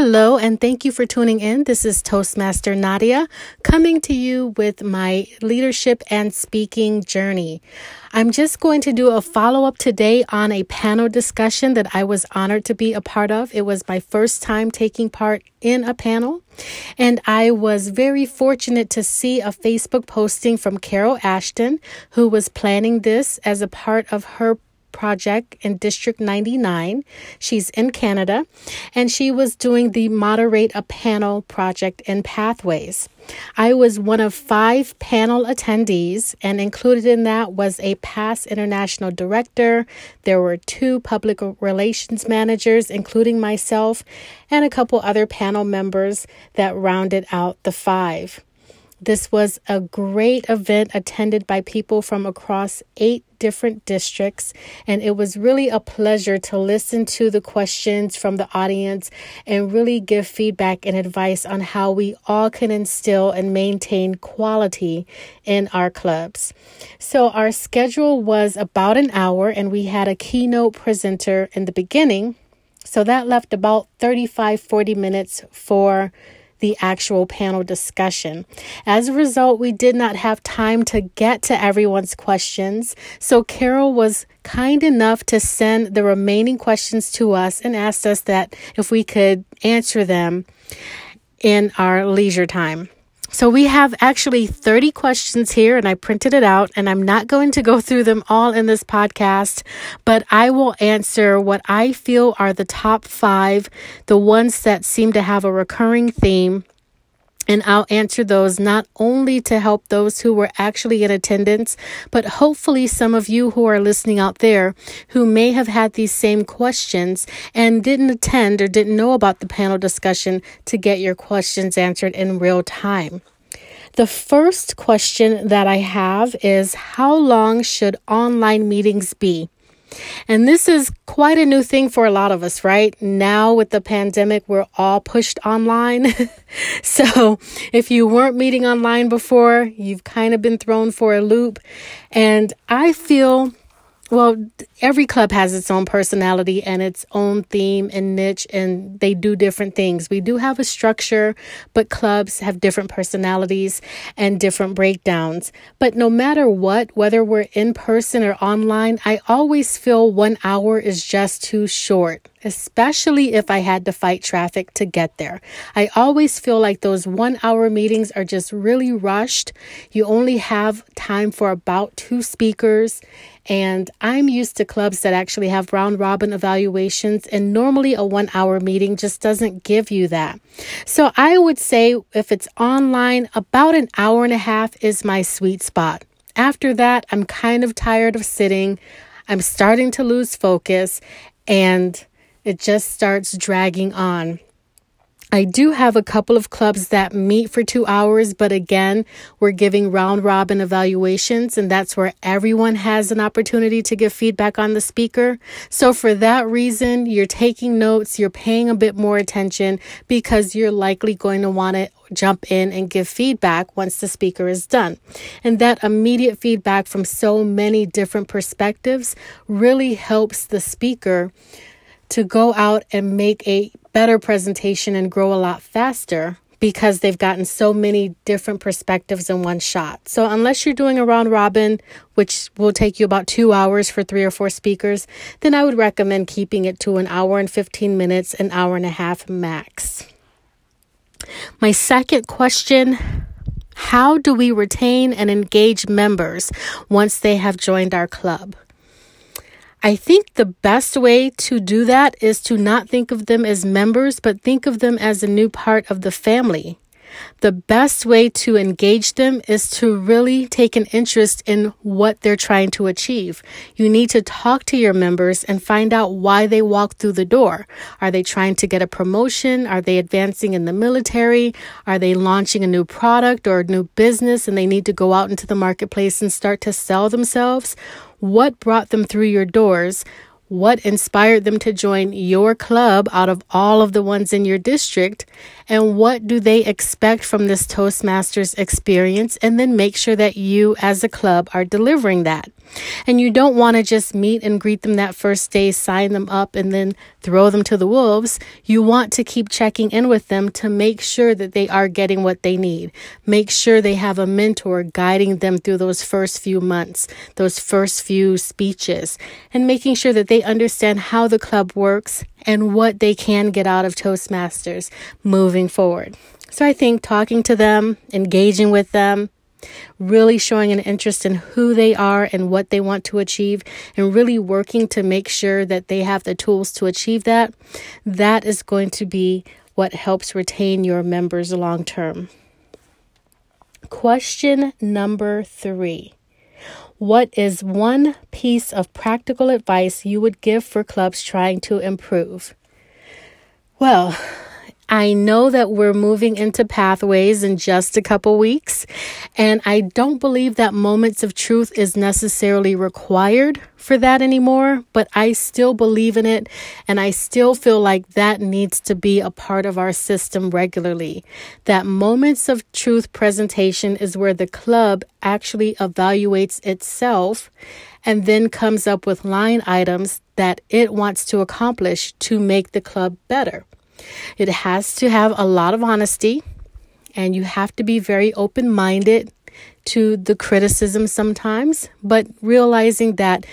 Hello, and thank you for tuning in. This is Toastmaster Nadia coming to you with my leadership and speaking journey. I'm just going to do a follow up today on a panel discussion that I was honored to be a part of. It was my first time taking part in a panel, and I was very fortunate to see a Facebook posting from Carol Ashton, who was planning this as a part of her project in District 99. She's in Canada, and she was doing the Moderate a Panel project in Pathways. I was one of five panel attendees, and included in that was a past international director. There were two public relations managers, including myself, and a couple other panel members that rounded out the five. This was a great event attended by people from across eight different districts, and it was really a pleasure to listen to the questions from the audience and really give feedback and advice on how we all can instill and maintain quality in our clubs. So, our schedule was about an hour, and we had a keynote presenter in the beginning. So, that left about 35 40 minutes for the actual panel discussion. As a result, we did not have time to get to everyone's questions, so Carol was kind enough to send the remaining questions to us and asked us that if we could answer them in our leisure time. So we have actually 30 questions here and I printed it out and I'm not going to go through them all in this podcast, but I will answer what I feel are the top five, the ones that seem to have a recurring theme and I'll answer those not only to help those who were actually in attendance, but hopefully some of you who are listening out there who may have had these same questions and didn't attend or didn't know about the panel discussion to get your questions answered in real time. The first question that I have is How long should online meetings be? And this is quite a new thing for a lot of us, right? Now with the pandemic, we're all pushed online. so if you weren't meeting online before, you've kind of been thrown for a loop. And I feel well, every club has its own personality and its own theme and niche, and they do different things. We do have a structure, but clubs have different personalities and different breakdowns. But no matter what, whether we're in person or online, I always feel one hour is just too short especially if I had to fight traffic to get there. I always feel like those one hour meetings are just really rushed. You only have time for about two speakers. And I'm used to clubs that actually have round robin evaluations, and normally a one hour meeting just doesn't give you that. So I would say if it's online, about an hour and a half is my sweet spot. After that, I'm kind of tired of sitting. I'm starting to lose focus, and it just starts dragging on. I do have a couple of clubs that meet for two hours, but again, we're giving round robin evaluations, and that's where everyone has an opportunity to give feedback on the speaker. So, for that reason, you're taking notes, you're paying a bit more attention because you're likely going to want to jump in and give feedback once the speaker is done. And that immediate feedback from so many different perspectives really helps the speaker to go out and make a better presentation and grow a lot faster because they've gotten so many different perspectives in one shot. So, unless you're doing a round robin, which will take you about two hours for three or four speakers, then I would recommend keeping it to an hour and 15 minutes, an hour and a half max. My second question How do we retain and engage members once they have joined our club? I think the best way to do that is to not think of them as members, but think of them as a new part of the family. The best way to engage them is to really take an interest in what they're trying to achieve. You need to talk to your members and find out why they walk through the door. Are they trying to get a promotion? Are they advancing in the military? Are they launching a new product or a new business and they need to go out into the marketplace and start to sell themselves? What brought them through your doors? What inspired them to join your club out of all of the ones in your district? And what do they expect from this Toastmasters experience, and then make sure that you as a club are delivering that. And you don't want to just meet and greet them that first day, sign them up, and then throw them to the wolves. You want to keep checking in with them to make sure that they are getting what they need. Make sure they have a mentor guiding them through those first few months, those first few speeches, and making sure that they understand how the club works and what they can get out of Toastmasters moving forward. So I think talking to them, engaging with them, really showing an interest in who they are and what they want to achieve, and really working to make sure that they have the tools to achieve that, that is going to be what helps retain your members long term. Question number three What is one piece of practical advice you would give for clubs trying to improve? Well, I know that we're moving into pathways in just a couple weeks, and I don't believe that moments of truth is necessarily required for that anymore, but I still believe in it, and I still feel like that needs to be a part of our system regularly. That moments of truth presentation is where the club actually evaluates itself and then comes up with line items that it wants to accomplish to make the club better. It has to have a lot of honesty, and you have to be very open minded to the criticism sometimes, but realizing that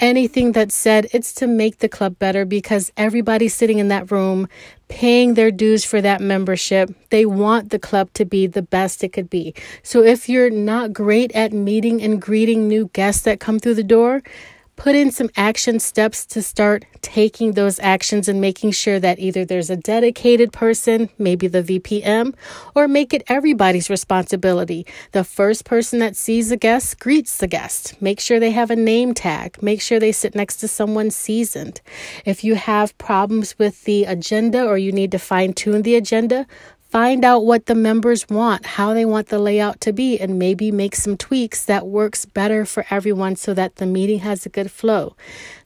anything that's said, it's to make the club better because everybody sitting in that room paying their dues for that membership, they want the club to be the best it could be. So if you're not great at meeting and greeting new guests that come through the door, put in some action steps to start taking those actions and making sure that either there's a dedicated person, maybe the VPM, or make it everybody's responsibility. The first person that sees a guest greets the guest. Make sure they have a name tag. Make sure they sit next to someone seasoned. If you have problems with the agenda or you need to fine tune the agenda, Find out what the members want, how they want the layout to be, and maybe make some tweaks that works better for everyone so that the meeting has a good flow.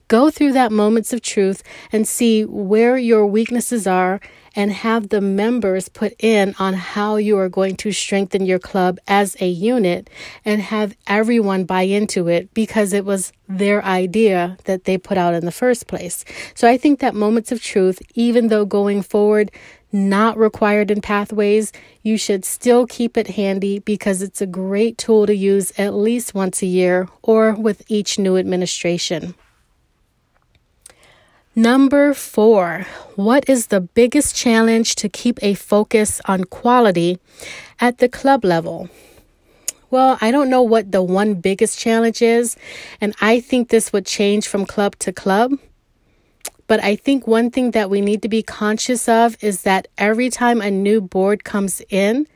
Go through that moments of truth and see where your weaknesses are and have the members put in on how you are going to strengthen your club as a unit and have everyone buy into it because it was their idea that they put out in the first place. So I think that moments of truth, even though going forward, not required in pathways, you should still keep it handy because it's a great tool to use at least once a year or with each new administration. Number four, what is the biggest challenge to keep a focus on quality at the club level? Well, I don't know what the one biggest challenge is, and I think this would change from club to club. But I think one thing that we need to be conscious of is that every time a new board comes in,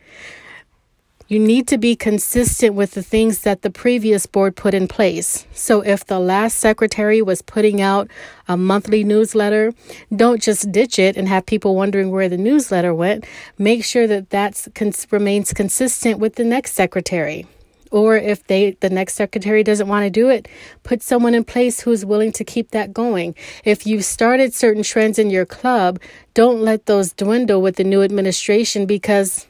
you need to be consistent with the things that the previous board put in place. So, if the last secretary was putting out a monthly newsletter, don't just ditch it and have people wondering where the newsletter went. Make sure that that remains consistent with the next secretary or if they the next secretary doesn't want to do it put someone in place who's willing to keep that going if you've started certain trends in your club don't let those dwindle with the new administration because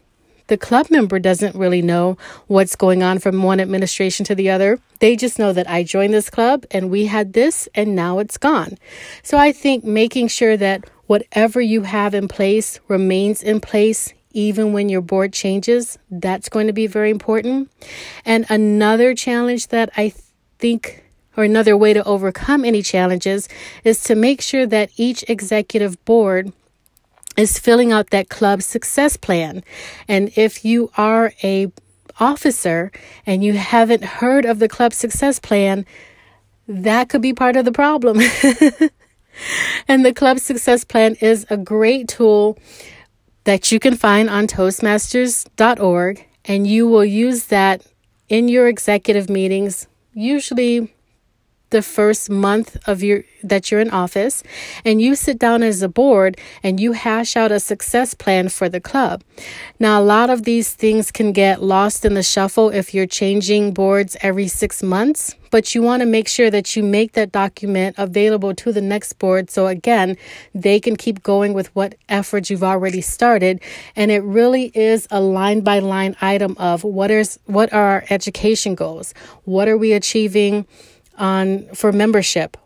the club member doesn't really know what's going on from one administration to the other. They just know that I joined this club and we had this and now it's gone. So I think making sure that whatever you have in place remains in place even when your board changes. That's going to be very important. And another challenge that I think or another way to overcome any challenges is to make sure that each executive board is filling out that club success plan. And if you are a officer and you haven't heard of the club success plan, that could be part of the problem. and the club success plan is a great tool that you can find on Toastmasters.org, and you will use that in your executive meetings, usually the first month of your that you're in office and you sit down as a board and you hash out a success plan for the club. Now a lot of these things can get lost in the shuffle if you're changing boards every 6 months, but you want to make sure that you make that document available to the next board so again, they can keep going with what efforts you've already started and it really is a line by line item of what is what are our education goals? What are we achieving? On for membership.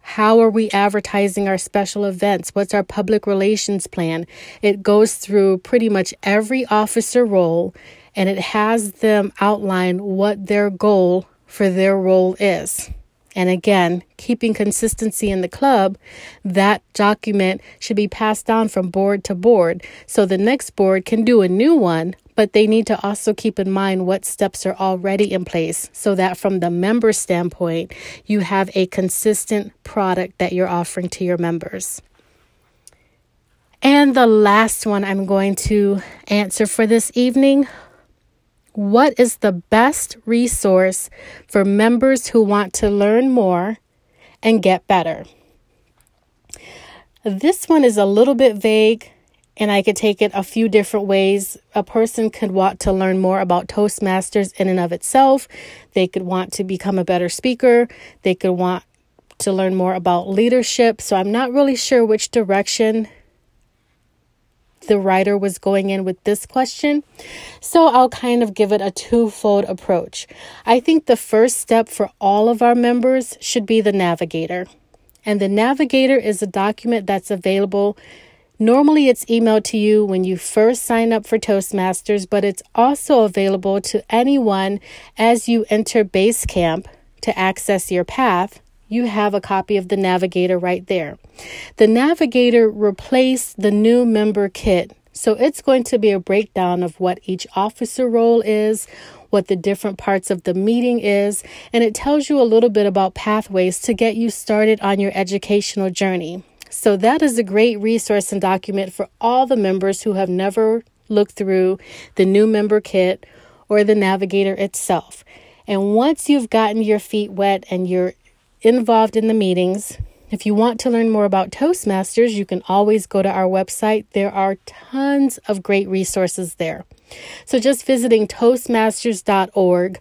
How are we advertising our special events? What's our public relations plan? It goes through pretty much every officer role and it has them outline what their goal for their role is. And again, keeping consistency in the club, that document should be passed down from board to board so the next board can do a new one but they need to also keep in mind what steps are already in place so that from the member standpoint, you have a consistent product that you're offering to your members. And the last one I'm going to answer for this evening What is the best resource for members who want to learn more and get better? This one is a little bit vague and I could take it a few different ways. A person could want to learn more about Toastmasters in and of itself. They could want to become a better speaker. They could want to learn more about leadership. So I'm not really sure which direction the writer was going in with this question. So I'll kind of give it a twofold approach. I think the first step for all of our members should be the navigator. And the navigator is a document that's available Normally, it's emailed to you when you first sign up for Toastmasters, but it's also available to anyone as you enter Basecamp to access your path. You have a copy of the Navigator right there. The Navigator replaced the new member kit, so it's going to be a breakdown of what each officer role is, what the different parts of the meeting is, and it tells you a little bit about pathways to get you started on your educational journey. So, that is a great resource and document for all the members who have never looked through the new member kit or the navigator itself. And once you've gotten your feet wet and you're involved in the meetings, if you want to learn more about Toastmasters, you can always go to our website. There are tons of great resources there. So just visiting Toastmasters.org,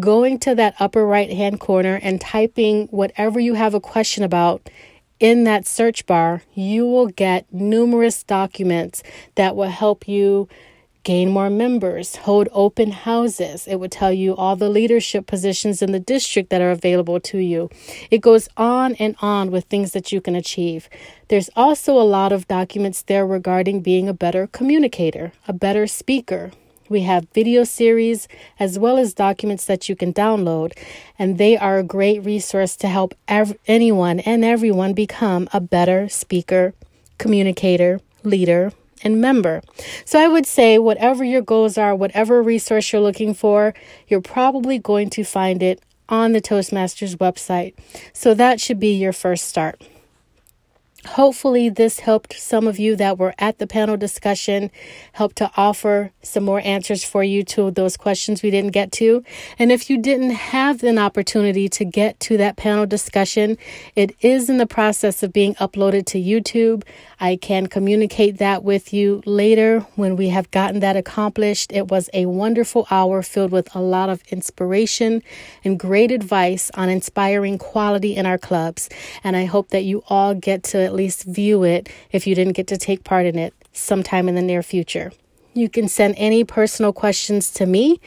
going to that upper right hand corner and typing whatever you have a question about in that search bar, you will get numerous documents that will help you gain more members, hold open houses. It will tell you all the leadership positions in the district that are available to you. It goes on and on with things that you can achieve. There's also a lot of documents there regarding being a better communicator, a better speaker, we have video series as well as documents that you can download, and they are a great resource to help ev- anyone and everyone become a better speaker, communicator, leader, and member. So I would say, whatever your goals are, whatever resource you're looking for, you're probably going to find it on the Toastmasters website. So that should be your first start. Hopefully, this helped some of you that were at the panel discussion, help to offer some more answers for you to those questions we didn't get to. And if you didn't have an opportunity to get to that panel discussion, it is in the process of being uploaded to YouTube. I can communicate that with you later when we have gotten that accomplished. It was a wonderful hour filled with a lot of inspiration and great advice on inspiring quality in our clubs. And I hope that you all get to at least view it if you didn't get to take part in it sometime in the near future. You can send any personal questions to me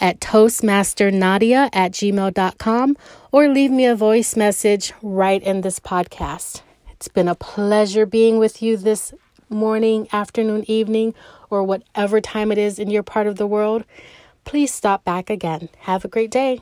at toastmasternadia at gmail.com or leave me a voice message right in this podcast. It's been a pleasure being with you this morning, afternoon, evening, or whatever time it is in your part of the world. Please stop back again. Have a great day.